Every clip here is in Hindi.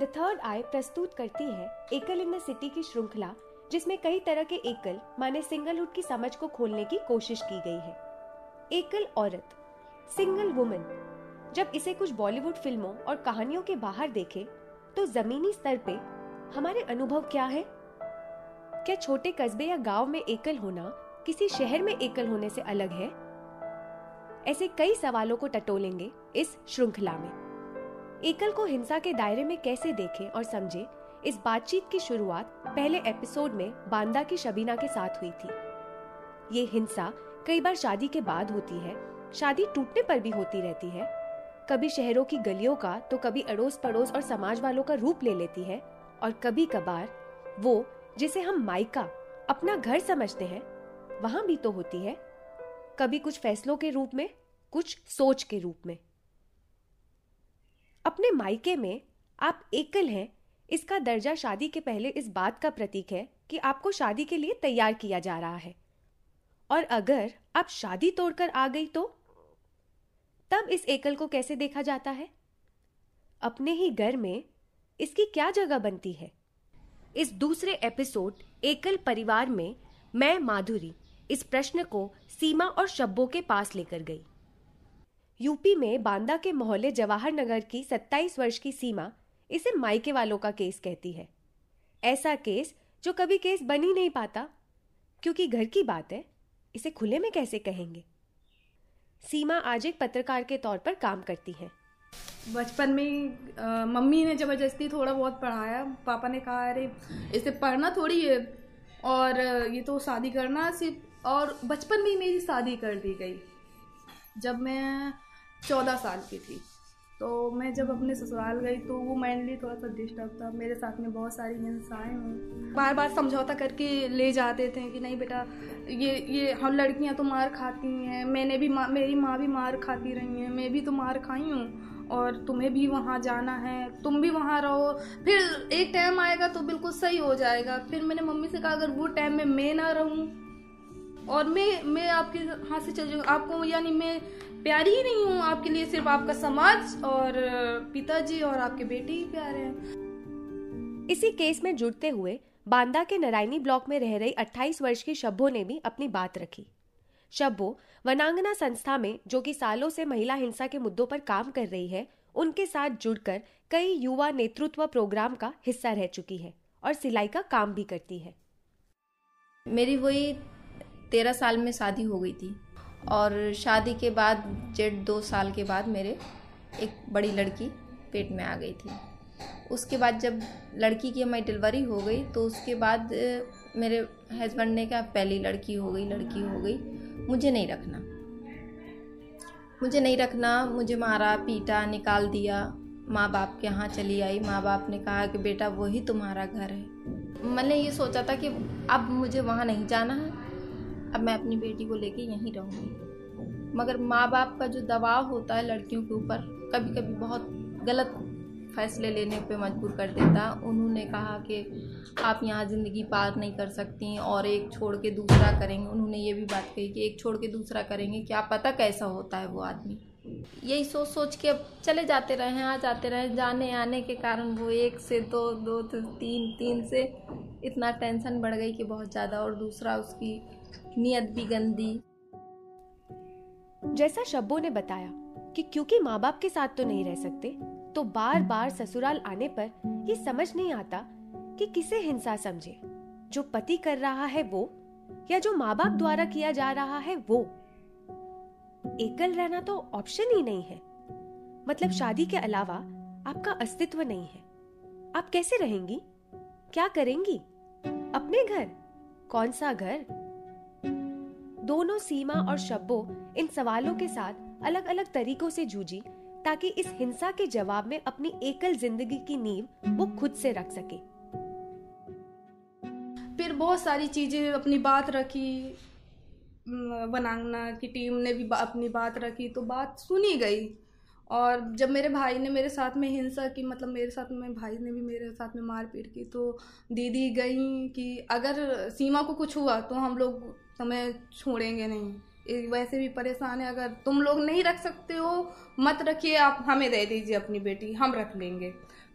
द थर्ड आई प्रस्तुत करती है एकल इन द सिटी की श्रृंखला, जिसमें कई तरह के एकल, माने सिंगलहुड की समझ को खोलने की कोशिश की गई है। एकल औरत सिंगल वुमन जब इसे कुछ बॉलीवुड फ़िल्मों और कहानियों के बाहर देखे तो जमीनी स्तर पे हमारे अनुभव क्या है? क्या छोटे कस्बे या गाँव में एकल होना किसी शहर में एकल होने से अलग है? ऐसे कई सवालों को टटोलेंगे इस श्रृंखला में। एकल को हिंसा के दायरे में कैसे देखें और समझें, इस बातचीत की शुरुआत पहले एपिसोड में बांदा की शबीना के साथ हुई थी। ये हिंसा कई बार शादी के बाद होती है, शादी टूटने पर भी होती रहती है। कभी शहरों की गलियों का तो कभी अड़ोस पड़ोस और समाज वालों का रूप ले लेती है और कभी कभार वो, जिसे हम माइका अपना घर समझते हैं, वहाँ भी तो होती है। कभी कुछ फैसलों के रूप में, कुछ सोच के रूप में। अपने मायके में आप एकल हैं। इसका दर्जा शादी के पहले इस बात का प्रतीक है कि आपको शादी के लिए तैयार किया जा रहा है। और अगर आप शादी तोड़कर आ गई तो? तब इस एकल को कैसे देखा जाता है? अपने ही घर में इसकी क्या जगह बनती है? इस दूसरे एपिसोड, एकल परिवार में मैं माधुरी, इस प्रश्न को सीमा और शब्बों के पास लेकर गई। यूपी में बांदा के मोहल्ले जवाहर नगर की 27 वर्ष की सीमा इसे मायके वालों का केस कहती है। ऐसा केस जो कभी केस बन ही नहीं पाता। क्योंकि घर की बात है इसे खुले में कैसे कहेंगे? सीमा आज एक पत्रकार के तौर पर काम करती है। बचपन में आ, मम्मी ने ज़बरदस्ती थोड़ा बहुत पढ़ाया। पापा ने कहा अरे इसे पढ़ना थोड़ी है। और ये तो शादी करना सिर्फ़ और बचपन में ही मेरी शादी कर दी गई। जब मैं चौदह साल की थी। तो मैं जब अपने ससुराल गई तो वो मेनली थोड़ा सा डिस्टर्ब था। मेरे साथ में बहुत सारी हिंसाएँ हुई। बार बार समझौता करके ले जाते थे कि नहीं बेटा, ये ये, हम लड़कियाँ तो मार खाती हैं। मैंने भी माँ, मेरी माँ भी मार खाती रही हैं। मैं भी तो मार खाई हूँ। और तुम्हें भी वहाँ जाना है। तुम भी वहाँ रहो। फिर एक टाइम आएगा तो बिल्कुल सही हो जाएगा। फिर मैंने मम्मी से कहा, अगर वो टाइम में मैं ना रहूँ और मैं मैं आपके हाथ से चल जाऊँ आपको यानी मैं प्यारी ही नहीं हूँ आपके लिए सिर्फ़ आपका समाज और पिताजी और आपके बेटे ही प्यारे हैं। इसी केस में जुड़ते हुए बांदा के नारायणी ब्लॉक में रह रही 28 वर्ष की शब्बो ने भी अपनी बात रखी। शब्बो वनांगना संस्था में जो कि सालों से महिला हिंसा के मुद्दों पर काम कर रही है उनके साथ जुड़कर कई युवा नेतृत्व प्रोग्राम का हिस्सा रह चुकी है और सिलाई का काम भी करती है। मेरी वही तेरह साल में शादी हो गई थी और शादी के बाद डेढ़ दो साल के बाद मेरे एक बड़ी लड़की पेट में आ गई थी। उसके बाद जब लड़की की हमारी डिलीवरी हो गई तो उसके बाद मेरे हस्बैंड ने कहा, पहली लड़की हो गई, लड़की हो गई, मुझे नहीं रखना। मुझे नहीं रखना, मुझे मारा, पीटा, निकाल दिया। माँ बाप के यहाँ चली आई। माँ बाप ने कहा कि, बेटा, वही तुम्हारा घर है। मैंने ये सोचा था कि अब मुझे वहाँ नहीं जाना है। अब मैं अपनी बेटी को लेके यहीं रहूँगी। मगर माँ बाप का जो दबाव होता है लड़कियों के ऊपर कभी कभी बहुत गलत फैसले लेने पे मजबूर कर देता। उन्होंने कहा कि आप यहाँ ज़िंदगी पार नहीं कर सकती और एक छोड़ के दूसरा करेंगे। उन्होंने ये भी बात कही कि एक छोड़ के दूसरा करेंगे, क्या पता कैसा होता है वो आदमी। यही सोच सोच के अब चले जाते रहे आ जाते रहे जाने आने के कारण वो एक से दो दो से तीन तीन से इतना टेंशन बढ़ गई कि बहुत ज़्यादा और दूसरा उसकी नीयत भी गंदी। जैसा शब्बों ने बताया कि क्योंकि माँ बाप के साथ तो नहीं रह सकते तो बार बार ससुराल आने पर ये समझ नहीं आता कि किसे हिंसा समझे। जो पति कर रहा है वो, या जो माँ बाप द्वारा किया जा रहा है वो। एकल रहना तो ऑप्शन ही नहीं है। मतलब शादी के अलावा आपका अस्तित्व नहीं है। आप कैसे रहेंगी? क्या करेंगी? अपने घर? कौन सा घर? दोनों सीमा और शब्बो इन सवालों के साथ अलग अलग तरीकों से जूझी ताकि इस हिंसा के जवाब में अपनी एकल ज़िंदगी की नींव वो खुद से रख सके। फिर बहुत सारी चीज़ें अपनी बात रखी बनाना की टीम ने भी अपनी बात रखी तो बात सुनी गई। और जब मेरे भाई ने मेरे साथ में हिंसा की मतलब मेरे साथ में, भाई ने भी मेरे साथ में मारपीट की तो दीदी गई कि अगर सीमा को कुछ हुआ तो हम लोग तुम्हें छोड़ेंगे नहीं। वैसे भी परेशान है, अगर तुम लोग नहीं रख सकते हो, मत रखिए, आप हमें दे दीजिए अपनी बेटी, हम रख लेंगे।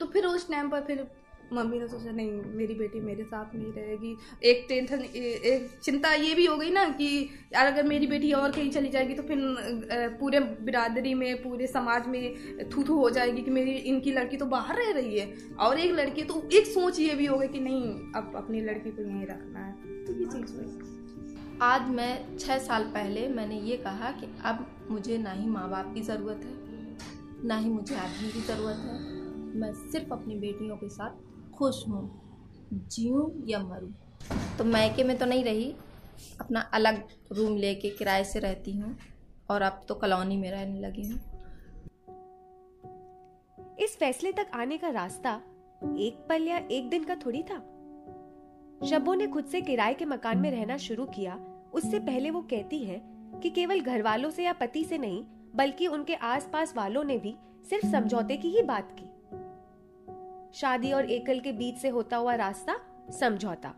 तो फिर उस टाइम पर फिर मम्मी ने सोचा, नहीं, मेरी बेटी मेरे साथ नहीं रहेगी। एक टेंशन एक चिंता ये भी हो गई ना कि यार, अगर मेरी बेटी और कहीं चली जाएगी तो फिर पूरे बिरादरी में, पूरे समाज में थू थू हो जाएगी कि मेरी, इनकी लड़की तो बाहर रह रही है। और एक लड़की तो एक सोच ये भी हो गई कि नहीं, अब अपनी लड़की को यहीं रखना है। तो ये चीज़ हुई। आज मैं छः साल पहले मैंने ये कहा कि अब मुझे ना ही माँ बाप की ज़रूरत है, ना ही मुझे आदमी की ज़रूरत है। मैं सिर्फ़ अपनी बेटियों के साथ खुश हूँ, जीऊँ या मरूँ। तो मैके में तो नहीं रही, अपना अलग रूम लेके किराए से रहती हूँ और अब तो कॉलोनी में रहने लगी हूँ। इस फैसले तक आने का रास्ता एक पल या एक दिन का थोड़ी था। शब्बो ने खुद से किराए के मकान में रहना शुरू किया, उससे पहले वो कहती है कि केवल घर वालों से या पति से नहीं, बल्कि उनके आसपास वालों ने भी सिर्फ़ समझौते की ही बात की। शादी और एकल के बीच से होता हुआ रास्ता समझौता।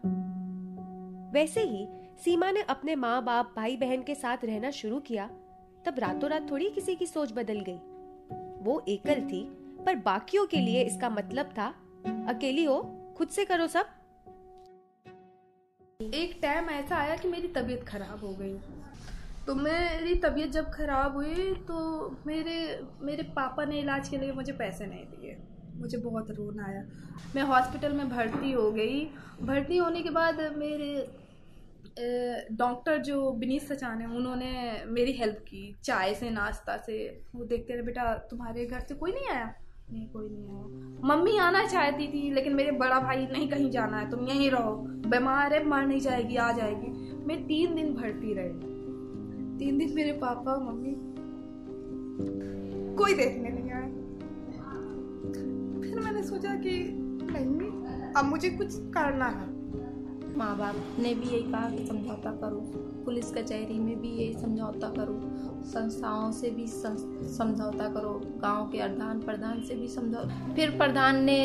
वैसे ही, सीमा ने अपने माँ बाप भाई बहन के साथ रहना शुरू किया, तब रातों रात थोड़ी किसी की सोच बदल गई। वो एकल थी, पर बाकियों के लिए इसका मतलब था, अकेली हो, खुद से करो सब। एक टाइम ऐसा आया कि मेरी तबीयत खराब हो गई। तो मेरी तबीयत जब खराब हुई तो मेरे मेरे पापा ने इलाज के लिए मुझे पैसे नहीं दिए। मुझे बहुत रोना आया। मैं हॉस्पिटल में भर्ती हो गई। भर्ती होने के बाद मेरे डॉक्टर जो विनीत सचान है, उन्होंने मेरी हेल्प की। चाय से, नाश्ता से। वो देखते रहे, बेटा, तुम्हारे घर से कोई नहीं आया? नहीं, कोई नहीं आया। मम्मी आना चाहती थी, लेकिन मेरे बड़ा भाई नहीं कहीं जाना है। तुम यहीं रहो। बीमार है, मर नहीं जाएगी, आ जाएगी। मैं तीन दिन भर्ती रही। तीन दिन मेरे पापा, मम्मी कोई देखने नहीं आया फिर मैंने सोचा कि नहीं अब मुझे कुछ करना है। माँ बाप ने भी यही कहा कि समझौता करो। पुलिस कचहरी में भी यही समझौता करो। संस्थाओं से भी समझौता करो। गाँव के अर्धान प्रधान से भी समझौता फिर प्रधान ने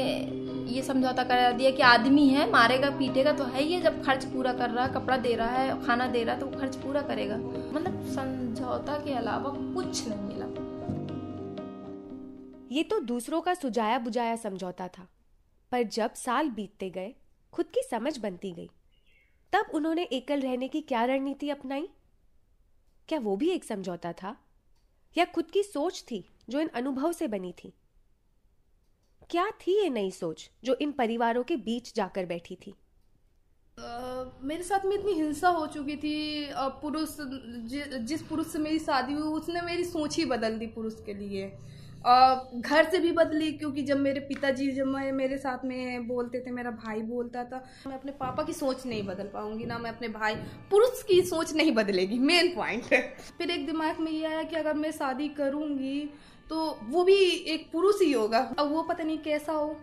ये समझौता करा दिया कि आदमी है, मारेगा, पीटेगा तो है ये जब खर्च पूरा कर रहा है, कपड़ा दे रहा है, खाना दे रहा है तो खर्च पूरा करेगा। मतलब समझौता के अलावा कुछ नहीं मिला। ये तो दूसरों का सुझाया बुझाया समझौता था। पर जब साल बीतते गए खुद की समझ बनती गई। तब उन्होंने एकल रहने की क्या रणनीति अपनाई? क्या वो भी एक समझौता था? या खुद की सोच थी जो इन अनुभव से बनी थी? क्या थी ये नई सोच जो इन परिवारों के बीच जाकर बैठी थी? Uh, मेरे साथ में इतनी हिंसा हो चुकी थी पुरुष जि, जिस पुरुष से मेरी शादी हुई उसने मेरी सोच ही बदल दी पुरुष के लिए। घर से भी बदली, क्योंकि जब मेरे पिताजी, जब मैं मेरे साथ में बोलते थे, मेरा भाई बोलता था, मैं अपने पापा की सोच नहीं बदल पाऊँगी, ना मैं अपने भाई, पुरुष की सोच नहीं बदलेगी मेन पॉइंट है। फिर एक दिमाग में ये आया कि अगर मैं शादी करूँगी तो वो भी एक पुरुष ही होगा। अब वो पता नहीं कैसा हो,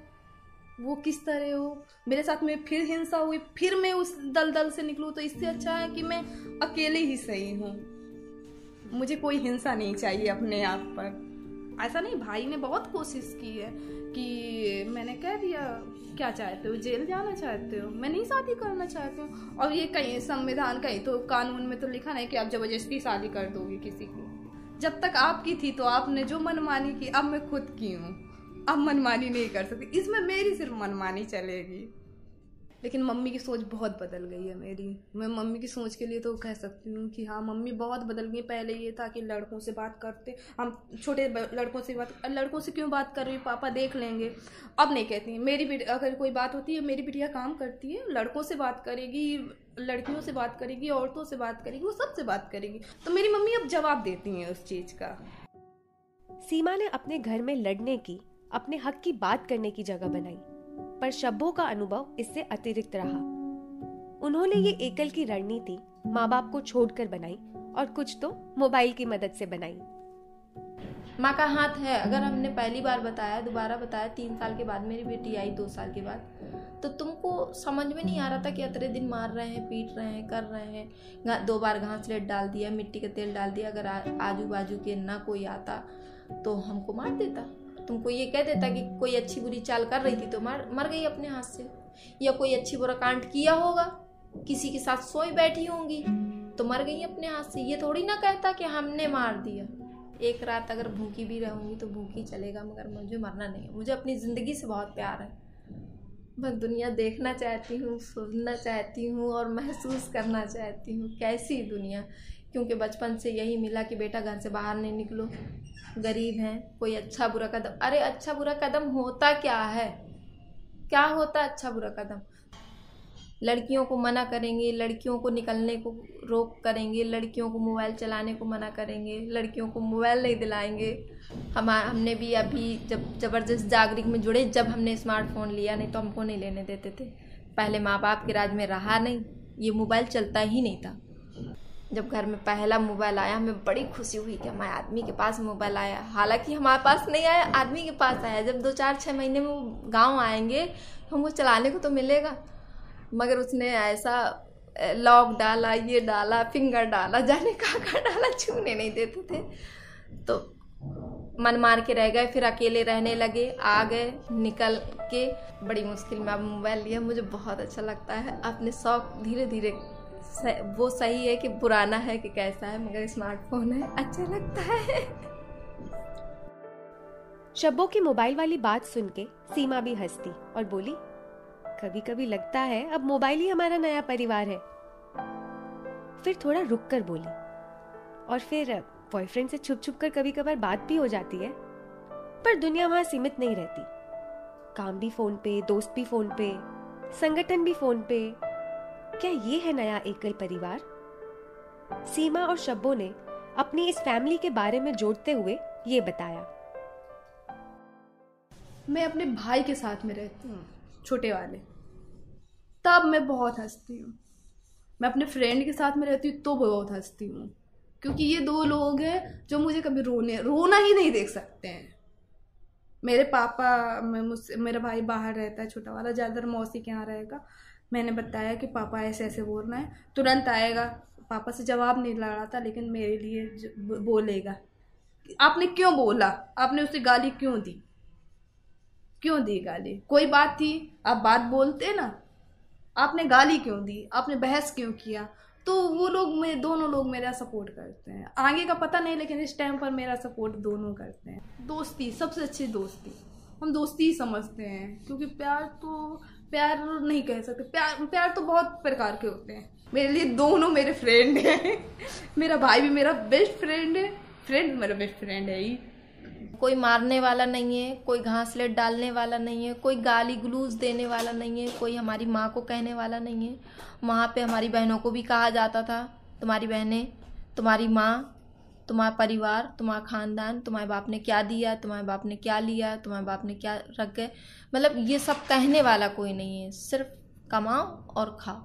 वो किस तरह हो, मेरे साथ में फिर हिंसा हुई, फिर मैं उस दल दल से निकलूँ तो इससे अच्छा है कि मैं अकेले ही सही हूँ। मुझे कोई हिंसा नहीं चाहिए अपने आप पर। ऐसा नहीं, भाई ने बहुत कोशिश की है कि मैंने कह दिया, क्या चाहते हो? जेल जाना चाहते हो? मैं नहीं शादी करना चाहती हूँ। और ये कहीं संविधान, कहीं तो कानून में तो लिखा नहीं कि आप ज़बरदस्ती शादी कर दोगे किसी की। जब तक आपकी थी तो आपने जो मनमानी की, अब मैं खुद की हूँ। अब मनमानी नहीं कर सकती। इसमें मेरी सिर्फ़ मनमानी चलेगी। लेकिन मम्मी की सोच बहुत बदल गई है मेरी। मैं मम्मी की सोच के लिए तो कह सकती हूँ कि हाँ मम्मी बहुत बदल गई। पहले ये था कि लड़कों से बात करते। हम छोटे लड़कों से बात लड़कों से क्यों बात कर रही पापा देख लेंगे। अब नहीं कहती मेरी अगर कोई बात होती है, मेरी बेटिया काम करती है, लड़कों से बात करेगी, लड़कियों से बात करेगी, औरतों से बात करेगी, वो सबसे बात करेगी। तो मेरी मम्मी अब जवाब देती हैं उस चीज़ का। सीमा ने अपने घर में लड़ने की, अपने हक की बात करने की जगह बनाई। पर शब्बों का अनुभव इससे अतिरिक्त रहा। उन्होंने ये एकल की रणनीति माँ बाप को छोड़कर बनाई और कुछ तो मोबाइल की मदद से बनाई। माँ का हाथ है, अगर हमने पहली बार बताया, दोबारा बताया, तीन साल के बाद मेरी बेटी आई, दो साल के बाद तो तुमको समझ में नहीं आ रहा था कि अतरे दिन मार रहे हैं, पीट रहे हैं, कर रहे हैं दो बार घास लेट डाल दिया, मिट्टी का तेल डाल दिया, अगर आजू बाजू के ना कोई आता तो हमको मार देता। तुमको ये कह देता कि कोई अच्छी बुरी चाल कर रही थी तो मर मर गई अपने हाथ से। या कोई अच्छी बुरा कांड किया होगा, किसी के साथ सोई बैठी होंगी तो मर गई अपने हाथ से। ये थोड़ी ना कहता कि हमने मार दिया। एक रात अगर भूखी भी रहूँगी तो भूखी चलेगा, मगर मुझे मरना नहीं है। मुझे अपनी ज़िंदगी से बहुत प्यार है। मैं दुनिया देखना चाहती हूँ, सुनना चाहती हूँ और महसूस करना चाहती हूँ, कैसी दुनिया? क्योंकि बचपन से यही मिला कि बेटा घर से बाहर नहीं निकलो। गरीब हैं, कोई अच्छा बुरा कदम। अरे अच्छा बुरा कदम होता क्या है? क्या होता अच्छा बुरा कदम? लड़कियों को मना करेंगे, लड़कियों को निकलने को रोक करेंगे, लड़कियों को मोबाइल चलाने को मना करेंगे, लड़कियों को मोबाइल नहीं दिलाएँगे। हम, हमने भी अभी जब ज़बरदस्त जागरिक में जुड़े, जब हमने स्मार्टफ़ोन लिया, नहीं तो हमको नहीं लेने देते थे। पहले माँ बाप के राज में रहा नहीं, ये मोबाइल चलता ही नहीं था। जब घर में पहला मोबाइल आया, हमें बड़ी खुशी हुई कि हमारे आदमी के पास मोबाइल आया। हालाँकि हमारे पास नहीं आया, आदमी के पास आया। जब दो चार छः महीने में वो गाँव आएँगे, हमको चलाने को तो मिलेगा। मगर उसने ऐसा लॉक डाला, ये डाला, फिंगर डाला, जाने कहाँ कहाँ डाला, छूने नहीं देते थे। तो मन मार के रह गए, फिर अकेले रहने लगे, आ गए, निकल के। बड़ी मुश्किल में अब मोबाइल लिया, मुझे बहुत अच्छा लगता है। अपने शौक धीरे धीरे वो सही है कि पुराना है कि कैसा है, मगर स्मार्टफ़ोन है अच्छा लगता है। शब्बों की मोबाइल वाली बात सुन के सीमा भी हंसती और बोली कभी कभी लगता है, अब मोबाइल ही हमारा नया परिवार है। फिर थोड़ा रुक कर बोली। और फिर बॉयफ्रेंड से छुप छुप कर कभी कभार बात भी हो जाती है, पर दुनिया वहाँ सीमित नहीं रहती। काम भी फ़ोन पे, दोस्त भी फ़ोन पे, संगठन भी फ़ोन पे। क्या ये है नया एकल परिवार? सीमा और शब्बो ने अपनी इस फैमिली के बारे में जोड़ते हुए ये बताया। मैं अपने भाई के साथ में रहती हूँ, छोटे वाले। तब मैं बहुत हंसती हूँ। मैं अपने फ्रेंड के साथ में रहती हूँ तो बहुत हंसती हूँ। क्योंकि ये दो लोग हैं जो मुझे कभी रोने, रोना ही नहीं देख सकते हैं। मेरे पापा, मैं मुझसे, मेरा भाई बाहर रहता है, छोटा वाला, ज़्यादातर मौसी के यहाँ रहेगा। मैंने बताया कि पापा ऐसे ऐसे बोलना है। तुरंत आएगा। पापा से जवाब नहीं लड़ा था, लेकिन मेरे लिए बोलेगा। आपने क्यों बोला? आपने उसे गाली क्यों दी? क्यों दी गाली? कोई बात थी? आप बात बोलते ना आपने गाली क्यों दी? आपने बहस क्यों किया? तो वो लोग मेरे दोनों लोग मेरा सपोर्ट करते हैं। आगे का पता नहीं, लेकिन इस टाइम पर मेरा सपोर्ट दोनों करते हैं। दोस्ती, सबसे अच्छी दोस्ती। हम दोस्ती ही समझते हैं, क्योंकि प्यार तो प्यार नहीं कह सकते। प्यार प्यार तो बहुत प्रकार के होते हैं। मेरे लिए दोनों मेरे फ्रेंड हैं। मेरा भाई भी मेरा बेस्ट फ्रेंड है। फ्रेंड मेरा बेस्ट फ्रेंड है ही। कोई मारने वाला नहीं है, कोई घासलेट डालने वाला नहीं है, कोई गाली गलूज देने वाला नहीं है, कोई हमारी माँ को कहने वाला नहीं है। वहाँ पे हमारी बहनों को भी कहा जाता था, तुम्हारी बहनें, तुम्हारी माँ, तुम्हारा परिवार, तुम्हारा खानदान, तुम्हारे बाप ने क्या दिया, तुम्हारे बाप ने क्या लिया, तुम्हारे बाप ने क्या रख गए? मतलब ये सब कहने वाला कोई नहीं है, सिर्फ़ कमाओ और खाओ।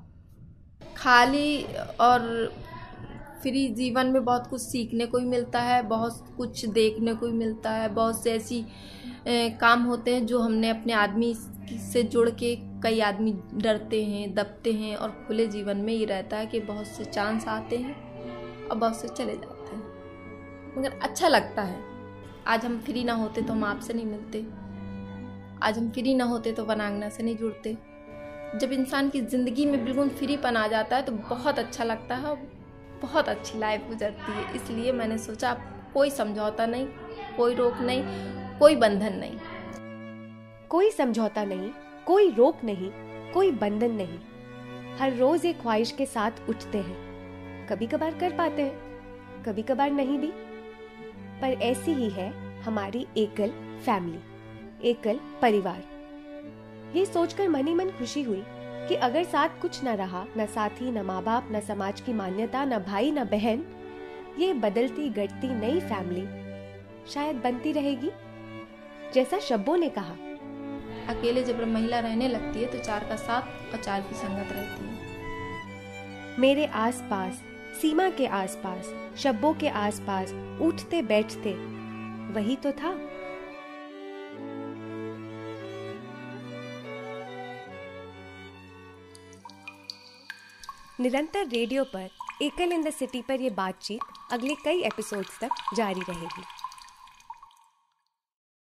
खाली और फ्री जीवन में बहुत कुछ सीखने को भी मिलता है, बहुत कुछ देखने को भी मिलता है, बहुत से ऐसी काम होते हैं जो हमने अपने आदमी से जुड़ के कई आदमी डरते हैं, दबते हैं और खुले जीवन में ये रहता है कि बहुत से चांस आते हैं और बहुत से चले जाते हैं। मगर अच्छा लगता है। आज हम फ्री ना होते तो हम आपसे नहीं मिलते। आज हम फ्री ना होते तो वनांगना से नहीं जुड़ते। जब इंसान की ज़िंदगी में बिल्कुल फ्रीपन आ जाता है तो बहुत अच्छा लगता है बहुत अच्छी लाइफ गुजरती है, इसलिए मैंने सोचा कोई समझौता नहीं, कोई रोक नहीं, कोई बंधन नहीं। कोई समझौता नहीं, कोई रोक नहीं, कोई बंधन नहीं। हर रोज एक ख्वाहिश के साथ उठते हैं। कभी कभार कर पाते हैं कभी कभार नहीं भी। पर ऐसी ही है हमारी एकल फैमिली, एकल परिवार। ये सोचकर मन ही मन खुशी हुई। कि अगर साथ कुछ न रहा न साथी न माँ बाप न समाज की मान्यता न भाई न बहन ये बदलती गढ़ती नई फैमिली शायद बनती रहेगी। जैसा शब्बो ने कहा। अकेले जब महिला रहने लगती है तो चार का साथ और चार की संगत रहती है। मेरे आसपास सीमा के आसपास शब्बों के आसपास उठते बैठते वही तो था। निरंतर रेडियो पर एकल इन द सिटी पर यह बातचीत अगले कई एपिसोड्स तक जारी रहेगी।